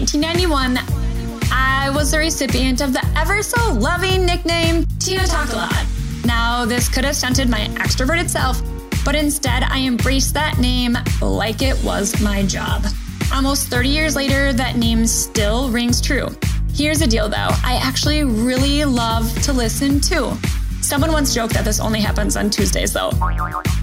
1991, I was the recipient of the ever so loving nickname Tina Talk a Lot. Now, this could have stunted my extroverted self, but instead I embraced that name like it was my job. Almost 30 years later, that name still rings true. Here's the deal though I actually really love to listen too. Someone once joked that this only happens on Tuesdays, though.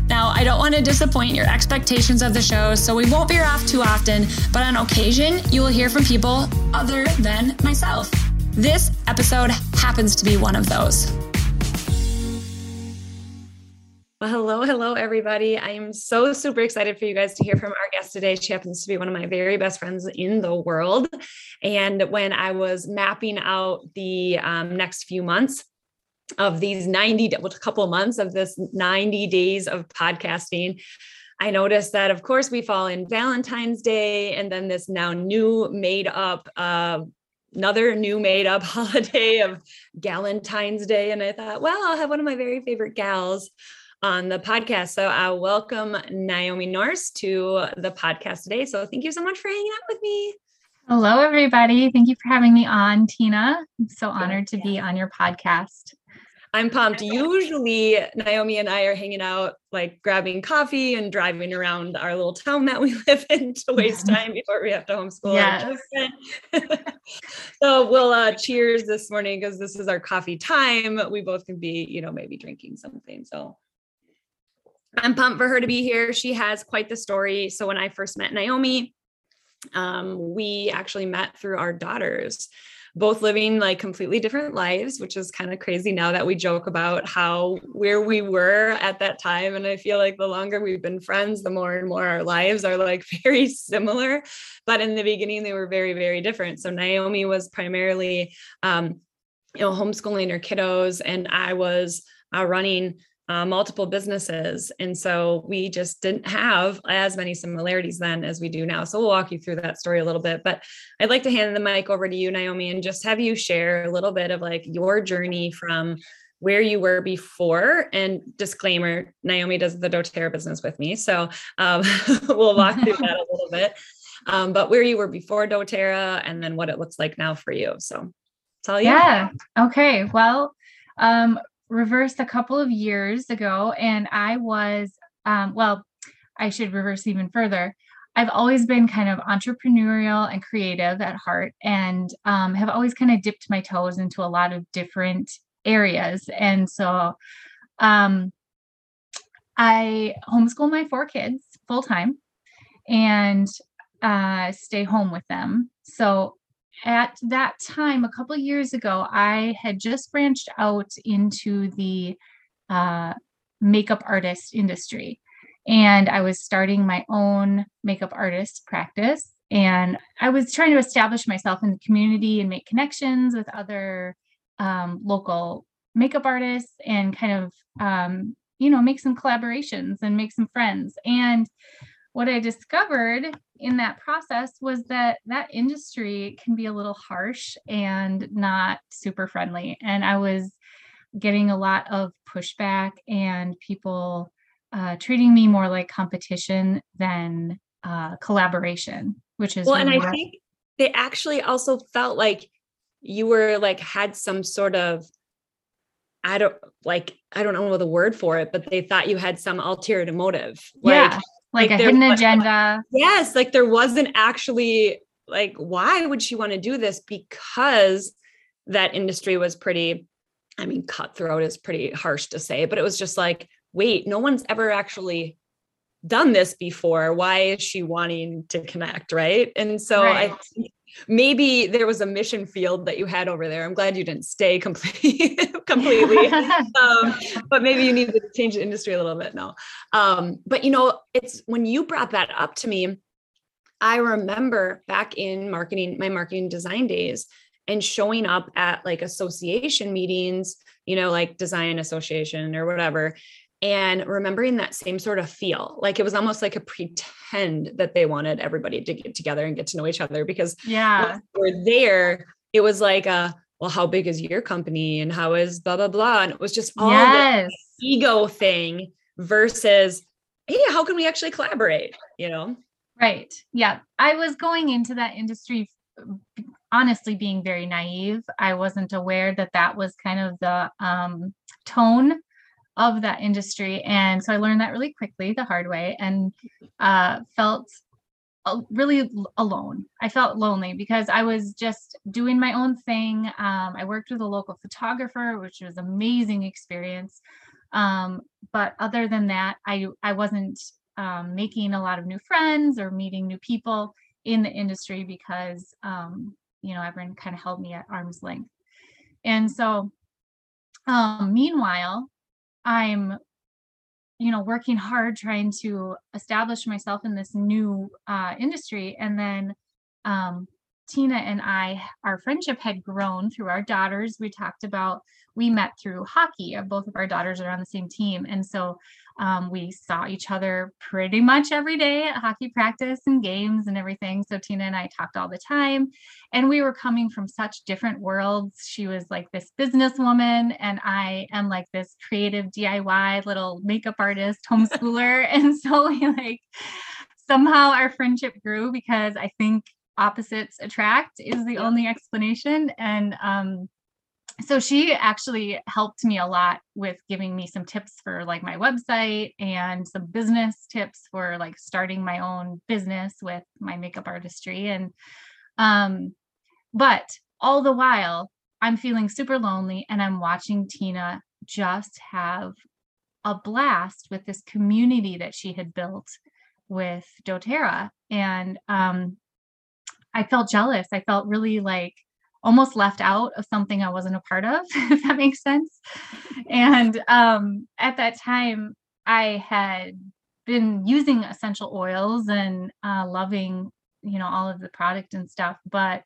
Now, I don't want to disappoint your expectations of the show, so we won't veer off too often, but on occasion, you will hear from people other than myself. This episode happens to be one of those. Well, hello, hello, everybody. I am so super excited for you guys to hear from our guest today. She happens to be one of my very best friends in the world. And when I was mapping out the um, next few months, of these 90 a couple months of this 90 days of podcasting i noticed that of course we fall in valentine's day and then this now new made up uh, another new made up holiday of galentine's day and i thought well i'll have one of my very favorite gals on the podcast so i welcome naomi Nourse to the podcast today so thank you so much for hanging out with me Hello, everybody. Thank you for having me on, Tina. I'm so honored to be on your podcast. I'm pumped. Usually, Naomi and I are hanging out, like grabbing coffee and driving around our little town that we live in to waste time before we have to homeschool yes. so we'll uh, cheers this morning because this is our coffee time. We both can be, you know, maybe drinking something. So I'm pumped for her to be here. She has quite the story. So when I first met Naomi, um, we actually met through our daughters both living like completely different lives, which is kind of crazy now that we joke about how where we were at that time. And I feel like the longer we've been friends, the more and more our lives are like very similar. But in the beginning, they were very, very different. So Naomi was primarily, um, you know, homeschooling her kiddos, and I was uh, running uh, multiple businesses. And so we just didn't have as many similarities then as we do now. So we'll walk you through that story a little bit. But I'd like to hand the mic over to you, Naomi, and just have you share a little bit of like your journey from where you were before. And disclaimer Naomi does the doTERRA business with me. So um, we'll walk through that a little bit. Um, but where you were before doTERRA and then what it looks like now for you. So tell you. Yeah. Okay. Well, um, reversed a couple of years ago, and I was, um, well, I should reverse even further. I've always been kind of entrepreneurial and creative at heart, and um, have always kind of dipped my toes into a lot of different areas. And so, um, I homeschool my four kids full time and uh, stay home with them. So at that time, a couple years ago, I had just branched out into the uh, makeup artist industry. And I was starting my own makeup artist practice. And I was trying to establish myself in the community and make connections with other um, local makeup artists and kind of, um, you know, make some collaborations and make some friends. And what I discovered in that process was that that industry can be a little harsh and not super friendly. And I was getting a lot of pushback and people uh, treating me more like competition than uh, collaboration, which is well. And I think they actually also felt like you were like had some sort of I don't like I don't know the word for it, but they thought you had some ulterior motive. Like yeah like, like a hidden agenda. Yes, like there wasn't actually like why would she want to do this because that industry was pretty I mean cutthroat is pretty harsh to say, but it was just like wait, no one's ever actually done this before. Why is she wanting to connect, right? And so right. I think maybe there was a mission field that you had over there. I'm glad you didn't stay completely, completely. um, but maybe you needed to change the industry a little bit. No. Um, but you know, it's when you brought that up to me, I remember back in marketing, my marketing design days and showing up at like association meetings, you know, like design association or whatever, and remembering that same sort of feel. Like it was almost like a pretend that they wanted everybody to get together and get to know each other because yeah. we're there it was like a well how big is your company and how is blah blah blah? And it was just all yes. the ego thing versus hey how can we actually collaborate? You know? Right. Yeah. I was going into that industry honestly being very naive. I wasn't aware that that was kind of the um, tone of that industry. And so I learned that really quickly the hard way and uh, felt really alone. I felt lonely because I was just doing my own thing. Um, I worked with a local photographer, which was amazing experience. Um, but other than that, I I wasn't um, making a lot of new friends or meeting new people in the industry because um, you know everyone kind of held me at arm's length. And so, um, meanwhile, I'm you know working hard trying to establish myself in this new uh, industry and then um, tina and i our friendship had grown through our daughters. We talked about we met through hockey both of our daughters are on the same team and so um, we saw each other pretty much every day at hockey practice and games and everything. So Tina and I talked all the time. And we were coming from such different worlds. She was like this businesswoman, and I am like this creative DIY little makeup artist, homeschooler. and so we like somehow our friendship grew because I think opposites attract is the only explanation. And um, so she actually helped me a lot with giving me some tips for like my website and some business tips for like starting my own business with my makeup artistry. And um but all the while i'm feeling super lonely and i'm watching tina just have a blast with this community that she had built with doterra. And um i felt jealous. I felt really like almost left out of something I wasn't a part of, if that makes sense. And um, at that time, I had been using essential oils and uh, loving, you know, all of the product and stuff, but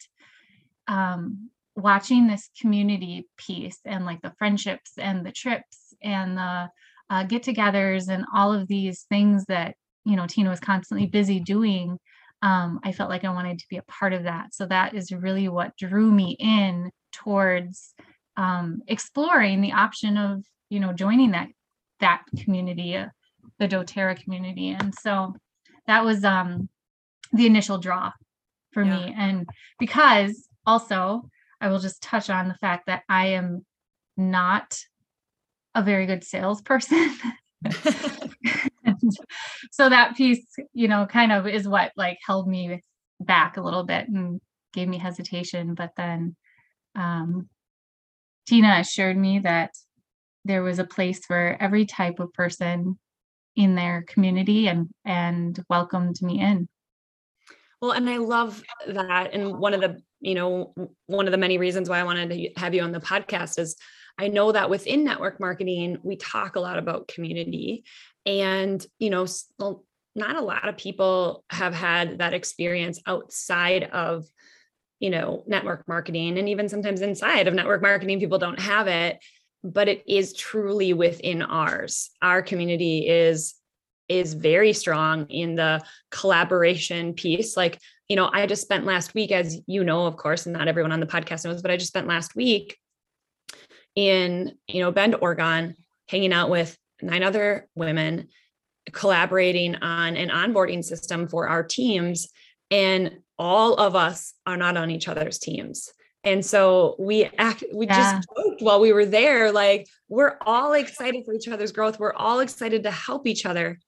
um, watching this community piece and like the friendships and the trips and the uh, get-togethers and all of these things that you know Tina was constantly busy doing um, I felt like I wanted to be a part of that. So that is really what drew me in towards um, exploring the option of, you know, joining that that community, uh, the DoTerra community. And so that was um, the initial draw for yeah. me. And because also, I will just touch on the fact that I am not a very good salesperson. so that piece, you know, kind of is what like held me back a little bit and gave me hesitation. But then um, Tina assured me that there was a place for every type of person in their community and and welcomed me in. Well, and I love that. And one of the, you know, one of the many reasons why I wanted to have you on the podcast is I know that within network marketing, we talk a lot about community. And, you know, not a lot of people have had that experience outside of, you know, network marketing. And even sometimes inside of network marketing, people don't have it, but it is truly within ours. Our community is is very strong in the collaboration piece like you know i just spent last week as you know of course and not everyone on the podcast knows but i just spent last week in you know bend oregon hanging out with nine other women collaborating on an onboarding system for our teams and all of us are not on each other's teams and so we act we yeah. just joked while we were there like we're all excited for each other's growth we're all excited to help each other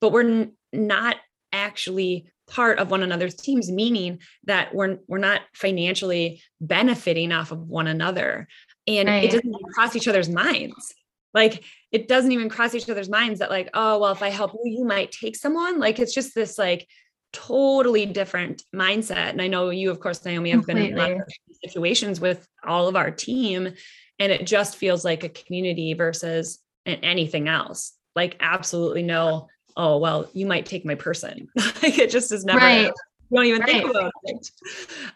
but we're n- not actually part of one another's teams meaning that we're we're not financially benefiting off of one another and right. it doesn't cross each other's minds like it doesn't even cross each other's minds that like oh well if i help you you might take someone like it's just this like totally different mindset and i know you of course naomi have Completely. been in a lot of situations with all of our team and it just feels like a community versus anything else like absolutely no oh well you might take my person like it just is never right you don't even right. think about it.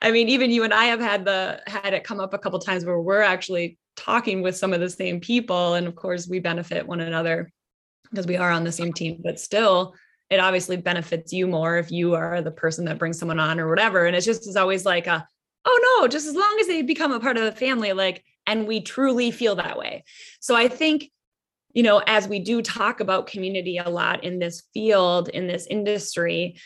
I mean, even you and I have had the had it come up a couple times where we're actually talking with some of the same people, and of course we benefit one another because we are on the same team. But still, it obviously benefits you more if you are the person that brings someone on or whatever. And it's just is always like a, oh no, just as long as they become a part of the family, like, and we truly feel that way. So I think you know, as we do talk about community a lot in this field, in this industry,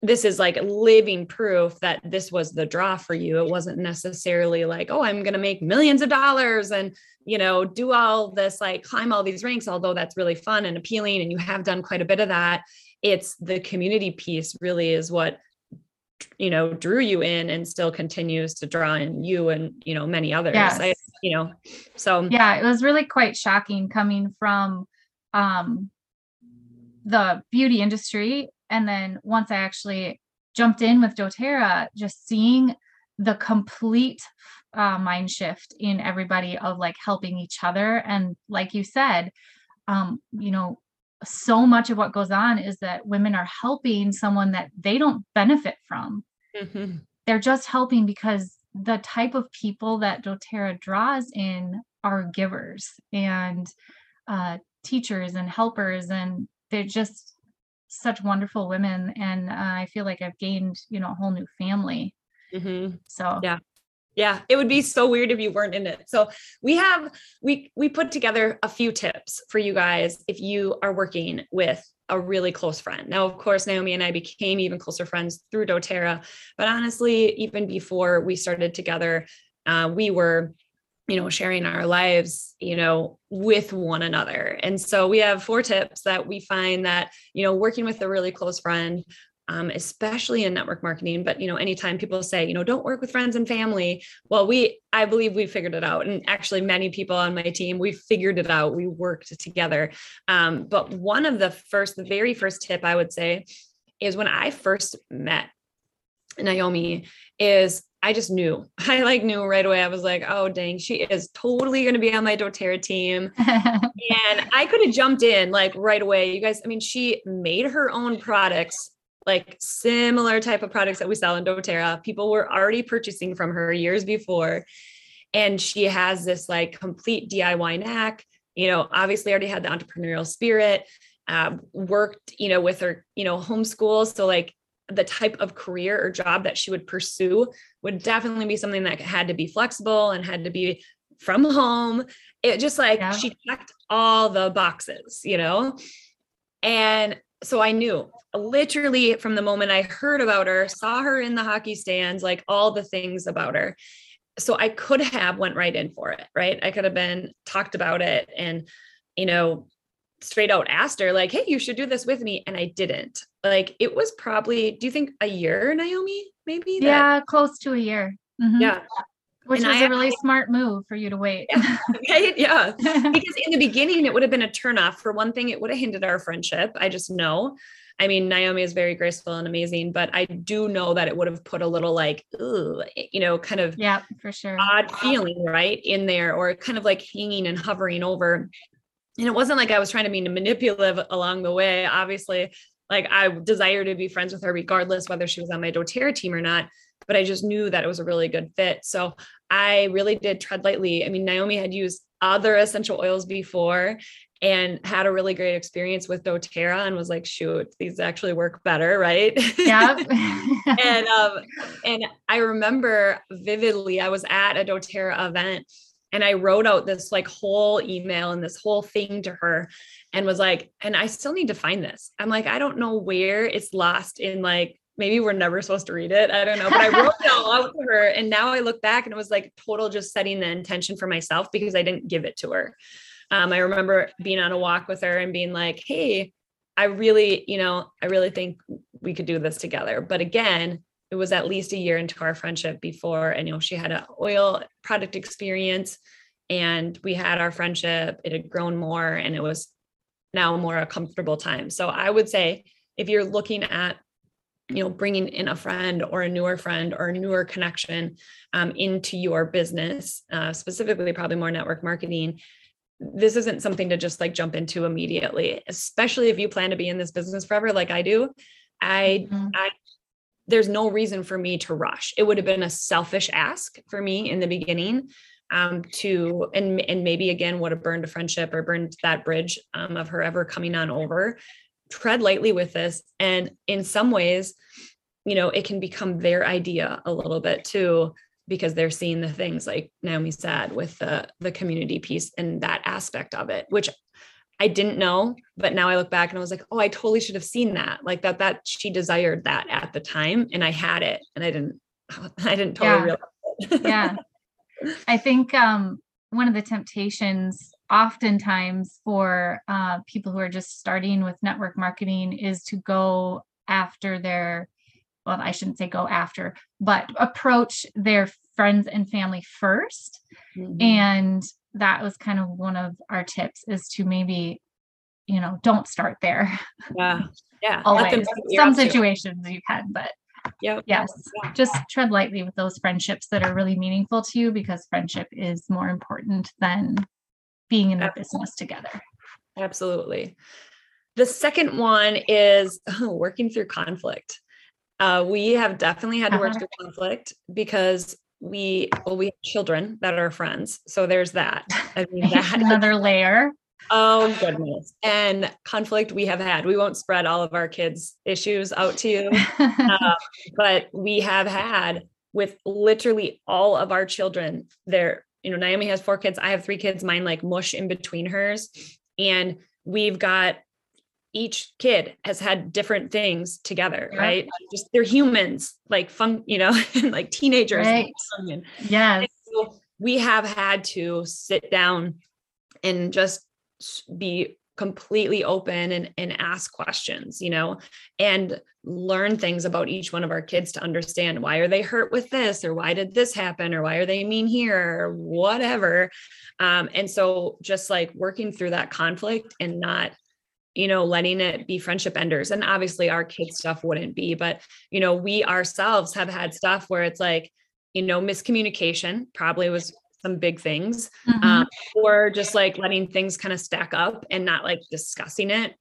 this is like living proof that this was the draw for you. It wasn't necessarily like, oh, I'm going to make millions of dollars and, you know, do all this, like climb all these ranks, although that's really fun and appealing. And you have done quite a bit of that. It's the community piece really is what, you know, drew you in and still continues to draw in you and, you know, many others. Yes. I, you know, so yeah, it was really quite shocking coming from, um, the beauty industry and then once I actually jumped in with doTERRA, just seeing the complete uh, mind shift in everybody of like helping each other. And like you said, um, you know, so much of what goes on is that women are helping someone that they don't benefit from. Mm-hmm. They're just helping because the type of people that doTERRA draws in are givers and uh, teachers and helpers, and they're just such wonderful women and uh, i feel like i've gained you know a whole new family. Mm-hmm. so yeah. Yeah it would be so weird if you weren't in it. So we have we we put together a few tips for you guys if you are working with a really close friend. Now of course naomi and i became even closer friends through doterra but honestly even before we started together uh, we were you know sharing our lives you know with one another. And so we have four tips that we find that you know working with a really close friend um, especially in network marketing but you know anytime people say you know don't work with friends and family well we i believe we figured it out. And actually many people on my team we figured it out. We worked together. Um, but one of the first the very first tip i would say is when i first met naomi is I just knew. I like knew right away. I was like, oh dang, she is totally going to be on my doTERRA team. and I could have jumped in like right away. You guys, I mean, she made her own products, like similar type of products that we sell in doTERRA. People were already purchasing from her years before. And she has this like complete DIY knack, you know, obviously already had the entrepreneurial spirit, uh, worked, you know, with her, you know, homeschool. So like the type of career or job that she would pursue would definitely be something that had to be flexible and had to be from home. It just like yeah. she checked all the boxes, you know? And so I knew literally from the moment I heard about her, saw her in the hockey stands, like all the things about her. So I could have went right in for it, right? I could have been talked about it and, you know, straight out asked her like, "Hey, you should do this with me," and I didn't. Like it was probably, do you think a year, Naomi? Maybe. That- yeah, close to a year. Mm-hmm. Yeah. Which and was I, a really I, smart move for you to wait. Yeah, right? Yeah. because in the beginning, it would have been a turnoff. For one thing, it would have hindered our friendship. I just know. I mean, Naomi is very graceful and amazing, but I do know that it would have put a little like, ooh, you know, kind of yeah, for sure, odd feeling right in there, or kind of like hanging and hovering over and it wasn't like I was trying to be manipulative along the way. Obviously, like I desire to be friends with her regardless whether she was on my doTERRA team or not. But I just knew that it was a really good fit. So I really did tread lightly. I mean, Naomi had used other essential oils before and had a really great experience with doTERRA and was like, shoot, these actually work better, right? Yeah. and um, and I remember vividly, I was at a doTERRA event and I wrote out this like whole email and this whole thing to her and was like, and I still need to find this. I'm like, I don't know where it's lost in like, maybe we're never supposed to read it. I don't know. But I wrote it all out to her. And now I look back and it was like total just setting the intention for myself because I didn't give it to her. Um, I remember being on a walk with her and being like, hey, I really, you know, I really think we could do this together. But again, it was at least a year into our friendship before and you know she had an oil product experience and we had our friendship it had grown more and it was now more a comfortable time so i would say if you're looking at you know bringing in a friend or a newer friend or a newer connection um, into your business uh, specifically probably more network marketing this isn't something to just like jump into immediately especially if you plan to be in this business forever like i do i mm-hmm. i there's no reason for me to rush. It would have been a selfish ask for me in the beginning um, to, and, and maybe again, would have burned a friendship or burned that bridge um, of her ever coming on over. Tread lightly with this. And in some ways, you know, it can become their idea a little bit too, because they're seeing the things like Naomi said with the, the community piece and that aspect of it, which I didn't know, but now I look back and I was like, oh, I totally should have seen that. Like that, that she desired that at the time and I had it and I didn't, I didn't totally yeah. realize it. yeah. I think um, one of the temptations oftentimes for uh, people who are just starting with network marketing is to go after their well i shouldn't say go after but approach their friends and family 1st mm-hmm. and that was kind of one of our tips is to maybe you know don't start there. Yeah yeah always. some situations you can but yep. yes yeah. just tread lightly with those friendships that are really meaningful to you because friendship is more important than being in the business together. Absolutely. The second one is oh, working through conflict. Uh, we have definitely had to work uh-huh. through conflict because we well we have children that are friends so there's that. I mean that another layer. Oh goodness. and conflict we have had. We won't spread all of our kids issues out to you uh, but we have had with literally all of our children there you know naomi has four kids i have three kids mine like mush in between hers. And we've got each kid has had different things together, yeah. right? Just they're humans, like fun, you know, like teenagers. Right. Yeah. So we have had to sit down and just be completely open and, and ask questions, you know, and learn things about each one of our kids to understand why are they hurt with this or why did this happen or why are they mean here or whatever. Um, and so just like working through that conflict and not you know, letting it be friendship enders. And obviously our kids stuff wouldn't be, but you know, we ourselves have had stuff where it's like, you know, miscommunication probably was some big things, mm-hmm. um, or just like letting things kind of stack up and not like discussing it.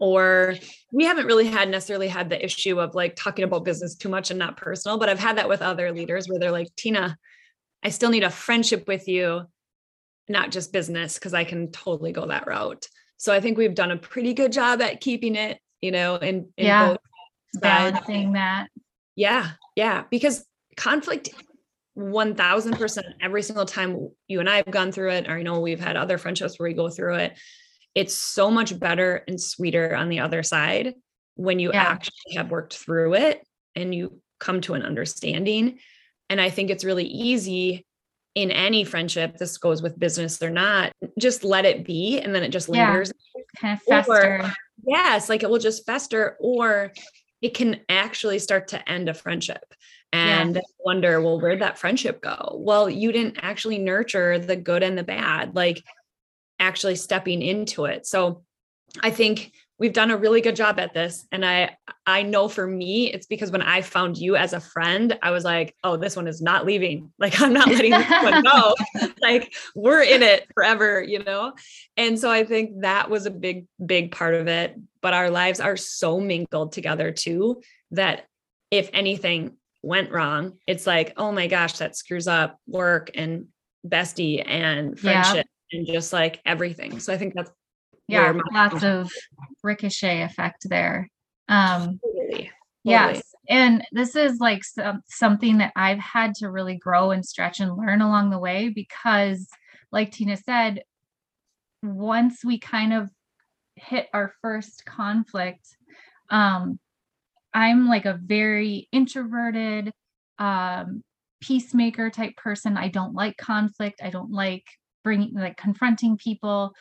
Or we haven't really had necessarily had the issue of like talking about business too much and not personal, but I've had that with other leaders where they're like, Tina, I still need a friendship with you, not just business, because I can totally go that route. So I think we've done a pretty good job at keeping it, you know, in yeah, balancing that. Yeah, yeah, because conflict 1000% every single time you and I have gone through it, or you know, we've had other friendships where we go through it. It's so much better and sweeter on the other side when you yeah. actually have worked through it and you come to an understanding. And I think it's really easy in any friendship, this goes with business or not, just let it be and then it just lingers. Yeah, kind of fester. Or, yes, like it will just fester, or it can actually start to end a friendship and yeah. wonder, well, where'd that friendship go? Well, you didn't actually nurture the good and the bad, like actually stepping into it. So I think we've done a really good job at this. And i i know for me it's because when i found you as a friend i was like oh this one is not leaving. Like i'm not letting this one go. Like we're in it forever you know? And so i think that was a big big part of it. But our lives are so mingled together too that if anything went wrong it's like oh my gosh that screws up work and bestie and friendship yeah. and just like everything. So i think that's yeah lots of ricochet effect there. Um totally. yes and this is like some, something that i've had to really grow and stretch and learn along the way because like tina said once we kind of hit our first conflict um i'm like a very introverted um peacemaker type person. I don't like conflict. I don't like bringing like confronting people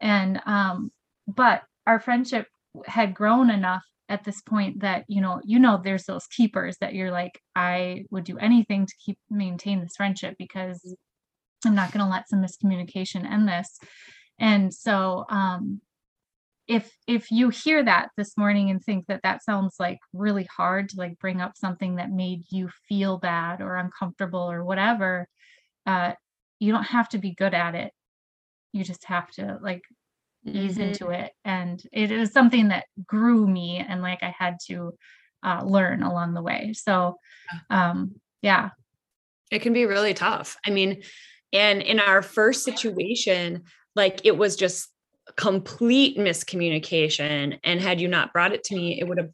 and um but our friendship had grown enough at this point that you know you know there's those keepers that you're like i would do anything to keep maintain this friendship because i'm not going to let some miscommunication end this. And so um if if you hear that this morning and think that that sounds like really hard to like bring up something that made you feel bad or uncomfortable or whatever uh you don't have to be good at it you just have to like ease mm-hmm. into it and it is something that grew me and like i had to uh, learn along the way so um yeah. It can be really tough i mean and in our first situation like it was just complete miscommunication and had you not brought it to me it would have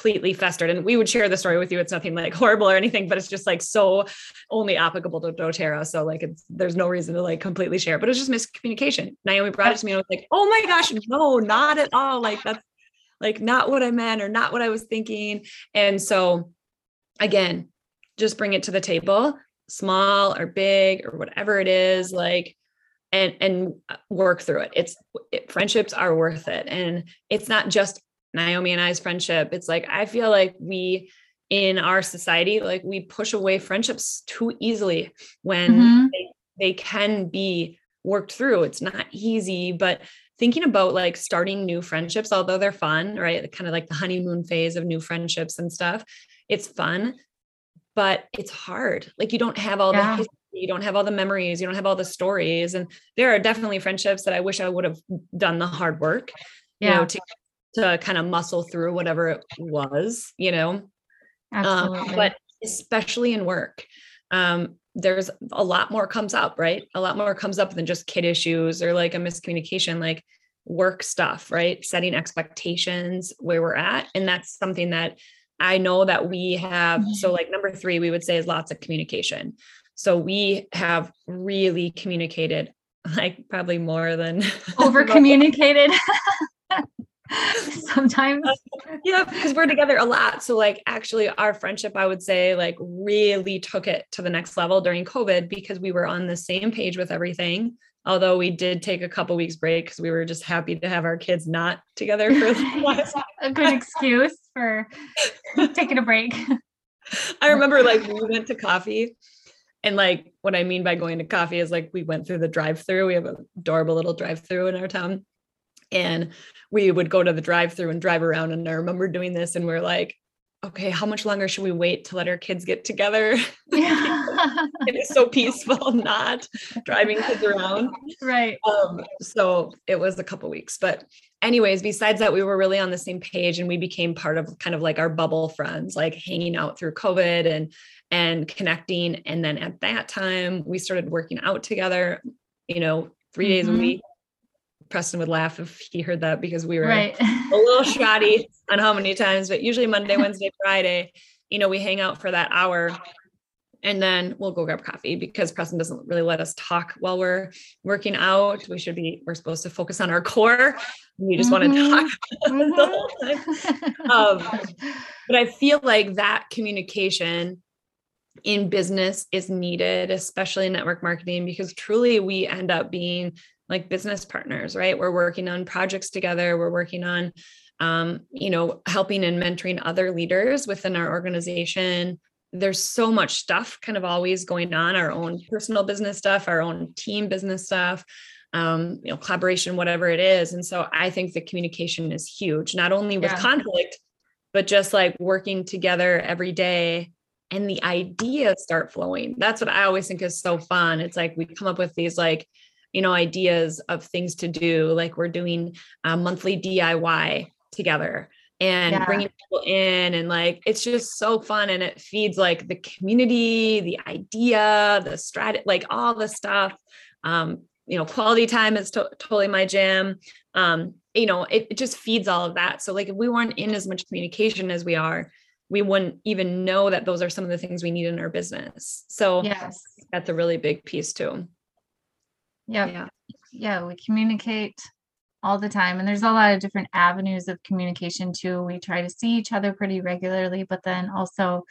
completely festered. And we would share the story with you. It's nothing like horrible or anything, but it's just like so only applicable to doTERRA. So like it's there's no reason to like completely share, but it was just miscommunication. Naomi brought it to me and I was like, oh my gosh, no, not at all. Like that's like not what I meant or not what I was thinking. And so again, just bring it to the table, small or big or whatever it is, like and and work through it. It's it, friendships are worth it. And it's not just Naomi and I's friendship. It's like I feel like we in our society like we push away friendships too easily when mm-hmm. they, they can be worked through. It's not easy, but thinking about like starting new friendships, although they're fun, right? Kind of like the honeymoon phase of new friendships and stuff. It's fun, but it's hard. Like you don't have all yeah. the history, you don't have all the memories, you don't have all the stories. And there are definitely friendships that I wish I would have done the hard work, yeah. you know, to to kind of muscle through whatever it was, you know. Um, Absolutely. Um, but especially in work. Um, there's a lot more comes up, right? A lot more comes up than just kid issues or like a miscommunication, like work stuff, right? Setting expectations where we're at. And that's something that I know that we have. So, mm-hmm. like, number three, we would say is lots of communication. So, we have really communicated, like, probably more than over communicated. sometimes. Uh, yeah because we're together a lot so like actually our friendship i would say like really took it to the next level during covid because we were on the same page with everything although we did take a couple weeks break because we were just happy to have our kids not together for a good excuse for taking a break. I remember like we went to coffee and like what i mean by going to coffee is like we went through the drive through we have a adorable little drive through in our town and we would go to the drive through and drive around. And I remember doing this and we are like, okay, how much longer should we wait to let our kids get together? Yeah. it is so peaceful not driving kids around. Right. Um, so it was a couple weeks. But anyways, besides that, we were really on the same page and we became part of kind of like our bubble friends, like hanging out through COVID and and connecting. And then at that time, we started working out together, you know, 3 mm-hmm. days a mm-hmm. week Preston would laugh if he heard that because we were right. a little shoddy on how many times, but usually Monday, Wednesday, Friday, you know, we hang out for that hour and then we'll go grab coffee because Preston doesn't really let us talk while we're working out. We should be, we're supposed to focus on our core. We just mm-hmm. want to talk mm-hmm. the whole time. Um, but I feel like that communication in business is needed, especially in network marketing, because truly we end up being like business partners, right? We're working on projects together. We're working on, um, you know, helping and mentoring other leaders within our organization. There's so much stuff kind of always going on, our own personal business stuff, our own team business stuff, um, you know, collaboration, whatever it is. And so I think the communication is huge, not only with yeah. conflict, but just like working together every day and the ideas start flowing. That's what I always think is so fun. It's like we come up with these like you know ideas of things to do like we're doing a monthly diy together and yeah. bringing people in and like it's just so fun and it feeds like the community the idea the strat like all the stuff. Um you know quality time is to- totally my jam. Um you know it, it just feeds all of that. So like if we weren't in as much communication as we are we wouldn't even know that those are some of the things we need in our business. So yes. that's a really big piece too Yep. Yeah. Yeah. We communicate all the time. And there's a lot of different avenues of communication too. We try to see each other pretty regularly, but then also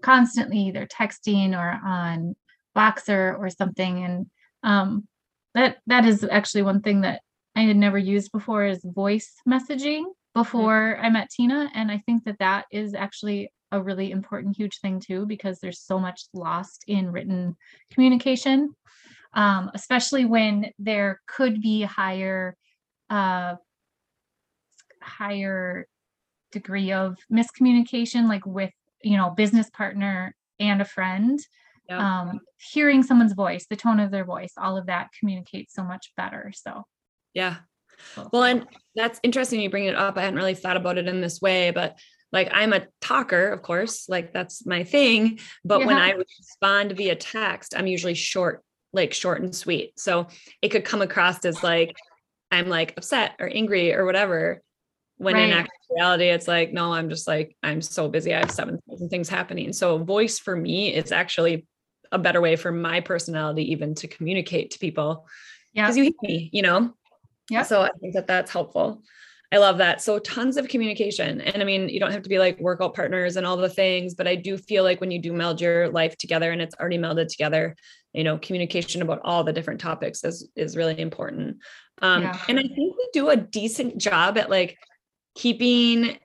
constantly either texting or on Voxer or something. And um, that that is actually one thing that I had never used before is voice messaging before. I met Tina. And I think that that is actually a really important, huge thing too, because there's so much lost in written communication um, especially when there could be higher uh, higher degree of miscommunication like with you know business partner and a friend um, hearing someone's voice the tone of their voice all of that communicates so much better so. Yeah. Well and that's interesting you bring it up i hadn't really thought about it in this way but like i'm a talker of course like that's my thing but yeah. when i respond via text i'm usually short like short and sweet. So it could come across as like I'm like upset or angry or whatever. when right. in actuality it's like no i'm just like i'm so busy i have 7000 things happening so voice for me is actually a better way for my personality even to communicate to people yeah because you hear me you know yeah so i think that that's helpful I love that. So tons of communication. And I mean, you don't have to be like workout partners and all the things, but I do feel like when you do meld your life together and it's already melded together, you know, communication about all the different topics is is really important. Um yeah. and I think we do a decent job at like keeping,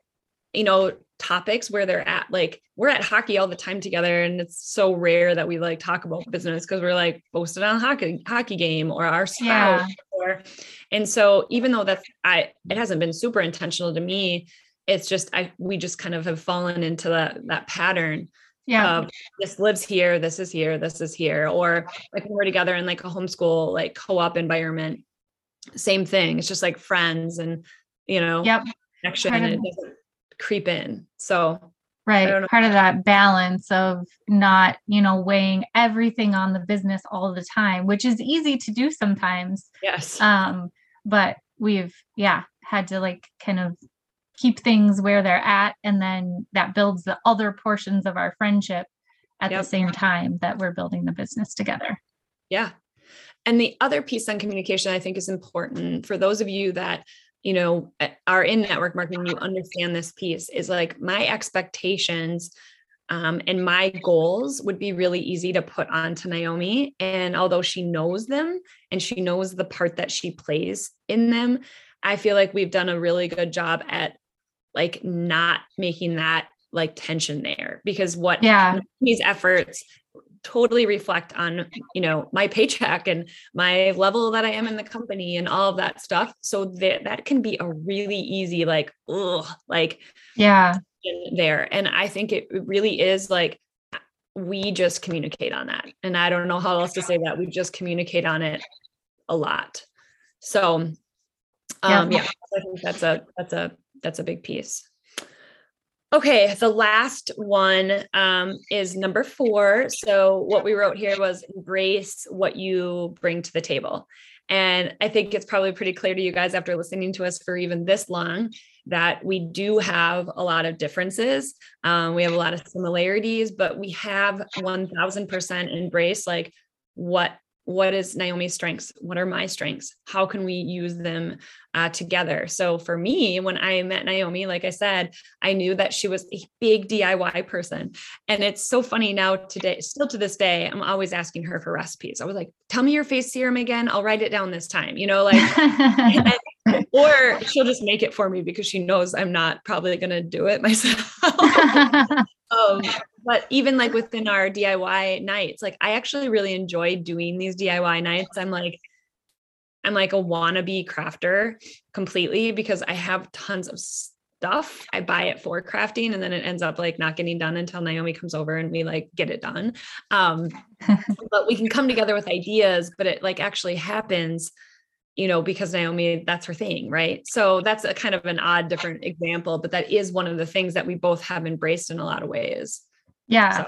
you know, topics where they're at. Like we're at hockey all the time together, and it's so rare that we like talk about business because we're like posted on a hockey hockey game or our spouse yeah. or and so even though that's I it hasn't been super intentional to me, it's just I we just kind of have fallen into that that pattern. Yeah. Of this lives here, this is here, this is here. Or like when we're together in like a homeschool, like co-op environment, same thing. It's just like friends and you know, yep. connection. Of, it doesn't creep in. So right part of that balance of not you know weighing everything on the business all the time which is easy to do sometimes yes um but we've yeah had to like kind of keep things where they're at and then that builds the other portions of our friendship at yep. the same time that we're building the business together yeah and the other piece on communication i think is important for those of you that you know are in network marketing you understand this piece is like my expectations um, and my goals would be really easy to put onto Naomi. And although she knows them and she knows the part that she plays in them, I feel like we've done a really good job at like not making that like tension there because what yeah these efforts totally reflect on you know my paycheck and my level that I am in the company and all of that stuff so that that can be a really easy like ugh, like yeah there. And I think it really is like we just communicate on that. And I don't know how else to say that. We just communicate on it a lot. So um yeah, yeah I think that's a that's a that's a big piece. Okay, the last one um, is number four. So, what we wrote here was embrace what you bring to the table. And I think it's probably pretty clear to you guys after listening to us for even this long that we do have a lot of differences. Um, we have a lot of similarities, but we have 1000% embrace like what what is Naomi's strengths? What are my strengths? How can we use them uh, together? So for me, when I met Naomi, like I said, I knew that she was a big DIY person. And it's so funny now today, still to this day, I'm always asking her for recipes. I was like, tell me your face serum again. I'll write it down this time, you know, like, or she'll just make it for me because she knows I'm not probably going to do it myself. um, but even like within our DIY nights, like I actually really enjoy doing these DIY nights. I'm like, I'm like a wannabe crafter completely because I have tons of stuff. I buy it for crafting and then it ends up like not getting done until Naomi comes over and we like get it done. Um, but we can come together with ideas, but it like actually happens you know, because Naomi, that's her thing, right? So that's a kind of an odd, different example, but that is one of the things that we both have embraced in a lot of ways. Yeah. So.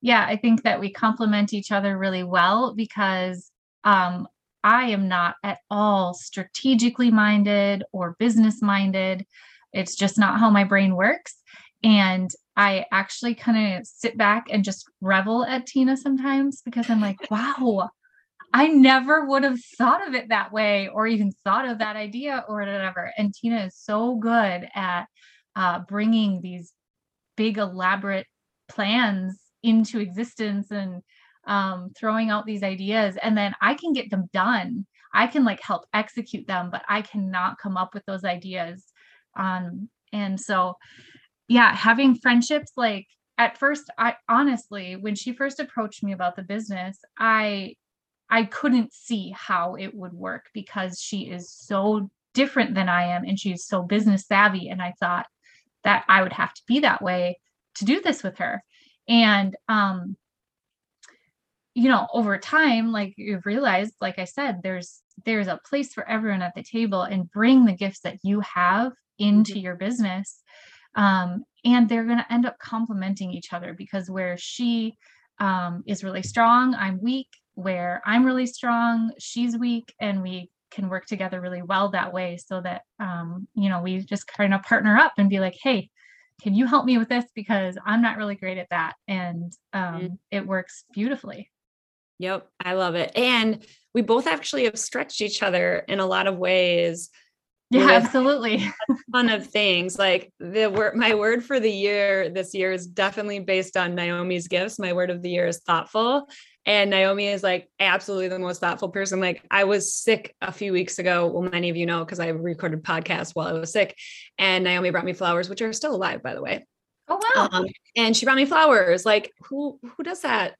Yeah. I think that we complement each other really well because um, I am not at all strategically minded or business minded. It's just not how my brain works. And I actually kind of sit back and just revel at Tina sometimes because I'm like, wow, I never would have thought of it that way or even thought of that idea or whatever. And Tina is so good at uh, bringing these big, elaborate plans into existence and um, throwing out these ideas. And then I can get them done. I can like help execute them, but I cannot come up with those ideas. Um, and so, yeah, having friendships like at first, I honestly, when she first approached me about the business, I I couldn't see how it would work because she is so different than I am and she's so business savvy. And I thought that I would have to be that way to do this with her. And, um, you know, over time, like you've realized, like I said, there's there's a place for everyone at the table and bring the gifts that you have into mm-hmm. your business. Um, and they're going to end up complementing each other because where she um, is really strong, I'm weak where I'm really strong, she's weak, and we can work together really well that way so that um, you know we just kind of partner up and be like hey can you help me with this? Because i'm not really great at that. And um, mm-hmm. it works beautifully. Yep i love it. And we both actually have stretched each other in a lot of ways yeah absolutely a ton of things like the word my word for the year this year is definitely based on naomi's gifts my word of the year is thoughtful and Naomi is like absolutely the most thoughtful person. Like I was sick a few weeks ago. Well, many of you know because I recorded podcasts while I was sick, and Naomi brought me flowers, which are still alive, by the way. Oh wow! Um, and she brought me flowers. Like who who does that?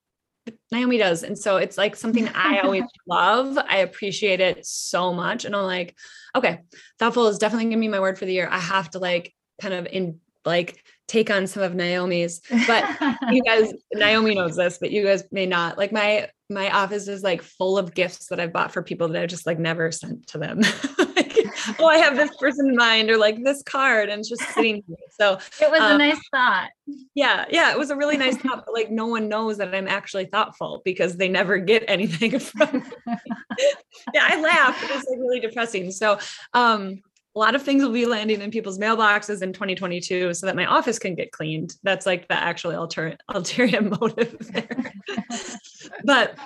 Naomi does, and so it's like something I always love. I appreciate it so much, and I'm like, okay, thoughtful is definitely gonna be my word for the year. I have to like kind of in like take on some of Naomi's. But you guys, Naomi knows this, but you guys may not. Like my my office is like full of gifts that I've bought for people that I've just like never sent to them. like, oh, I have this person in mind, or like this card, and it's just sitting here. So it was um, a nice thought. Yeah, yeah, it was a really nice thought. But like no one knows that I'm actually thoughtful because they never get anything from. yeah, I laugh. It's like really depressing. So um a lot of things will be landing in people's mailboxes in 2022 so that my office can get cleaned. That's like the actual alter- ulterior motive there. but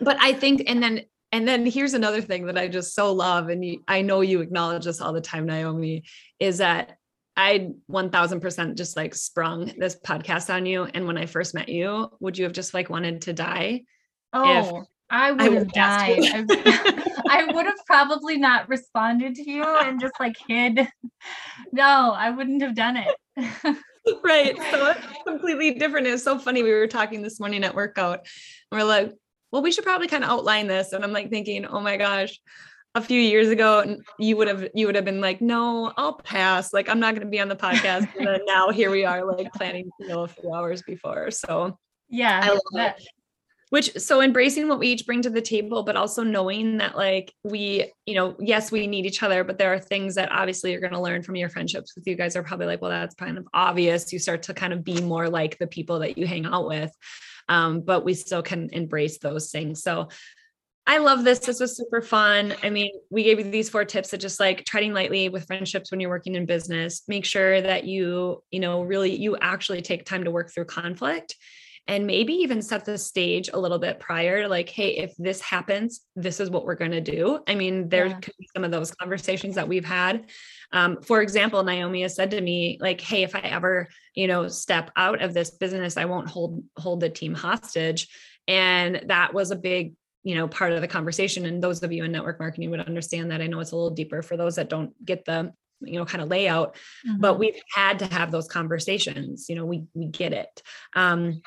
but I think and then and then here's another thing that I just so love and you, I know you acknowledge this all the time Naomi is that I 1000% just like sprung this podcast on you and when I first met you would you have just like wanted to die? Oh, I would have died. I would have probably not responded to you and just like hid. No, I wouldn't have done it. right. So completely different. It's so funny. We were talking this morning at workout. and we're like, well, we should probably kind of outline this. And I'm like thinking, oh my gosh, a few years ago, you would have you would have been like, no, I'll pass. Like I'm not going to be on the podcast. And then now here we are, like planning you know a few hours before. So yeah, I love that, it which so embracing what we each bring to the table but also knowing that like we you know yes we need each other but there are things that obviously you're going to learn from your friendships with you guys are probably like well that's kind of obvious you start to kind of be more like the people that you hang out with um, but we still can embrace those things so I love this. This was super fun. I mean, we gave you these four tips that just like treading lightly with friendships when you're working in business. Make sure that you, you know, really you actually take time to work through conflict and maybe even set the stage a little bit prior like hey if this happens this is what we're going to do. I mean there yeah. could be some of those conversations that we've had. Um, for example naomi has said to me like hey if i ever you know step out of this business i won't hold hold the team hostage. And that was a big you know part of the conversation. And those of you in network marketing would understand that. I know it's a little deeper for those that don't get the you know kind of layout mm-hmm. but we've had to have those conversations. You know we we get it. Um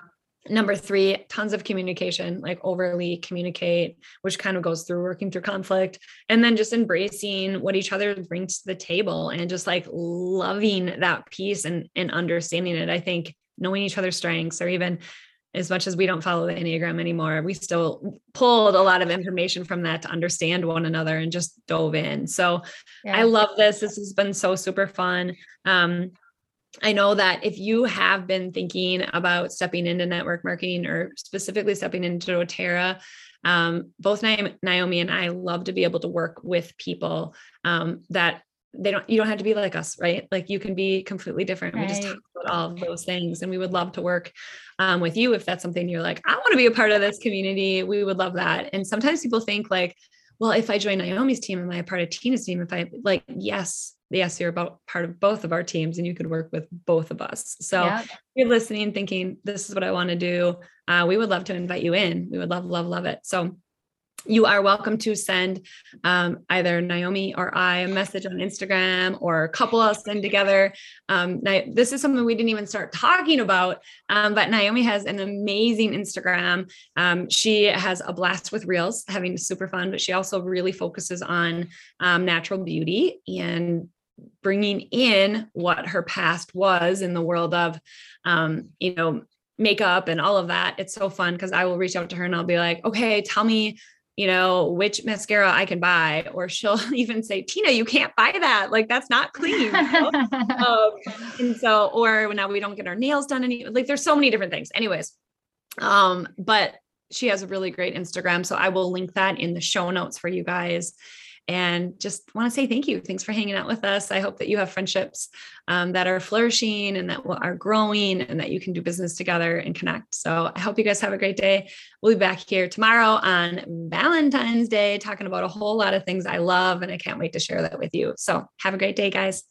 Number three, tons of communication, like overly communicate, which kind of goes through working through conflict. And then just embracing what each other brings to the table and just like loving that piece and, and understanding it. I think knowing each other's strengths, or even as much as we don't follow the Enneagram anymore, we still pulled a lot of information from that to understand one another and just dove in. So yeah. I love this. This has been so super fun. Um, I know that if you have been thinking about stepping into network marketing or specifically stepping into doTERRA, um, both Naomi and I love to be able to work with people um, that they don't, you don't have to be like us, right? Like you can be completely different. Right. We just talk about all of those things and we would love to work um, with you if that's something you're like, I want to be a part of this community. We would love that. And sometimes people think like, well, if I join Naomi's team, am I a part of Tina's team? If I like, yes, yes, you're about part of both of our teams and you could work with both of us. So yeah. you're listening, thinking, this is what I want to do. Uh, we would love to invite you in. We would love, love, love it. So you are welcome to send um, either Naomi or I a message on Instagram or a couple of us send together. Um, this is something we didn't even start talking about, um, but Naomi has an amazing Instagram. Um, she has a blast with reels, having super fun, but she also really focuses on um, natural beauty and bringing in what her past was in the world of, um, you know, makeup and all of that. It's so fun because I will reach out to her and I'll be like, okay, tell me, you know, which mascara I can buy. Or she'll even say, Tina, you can't buy that. Like that's not clean. You know? um, and so, or now we don't get our nails done any like there's so many different things. Anyways. Um, but she has a really great Instagram. So I will link that in the show notes for you guys. And just want to say thank you. Thanks for hanging out with us. I hope that you have friendships um, that are flourishing and that are growing and that you can do business together and connect. So I hope you guys have a great day. We'll be back here tomorrow on Valentine's Day talking about a whole lot of things I love and I can't wait to share that with you. So have a great day, guys.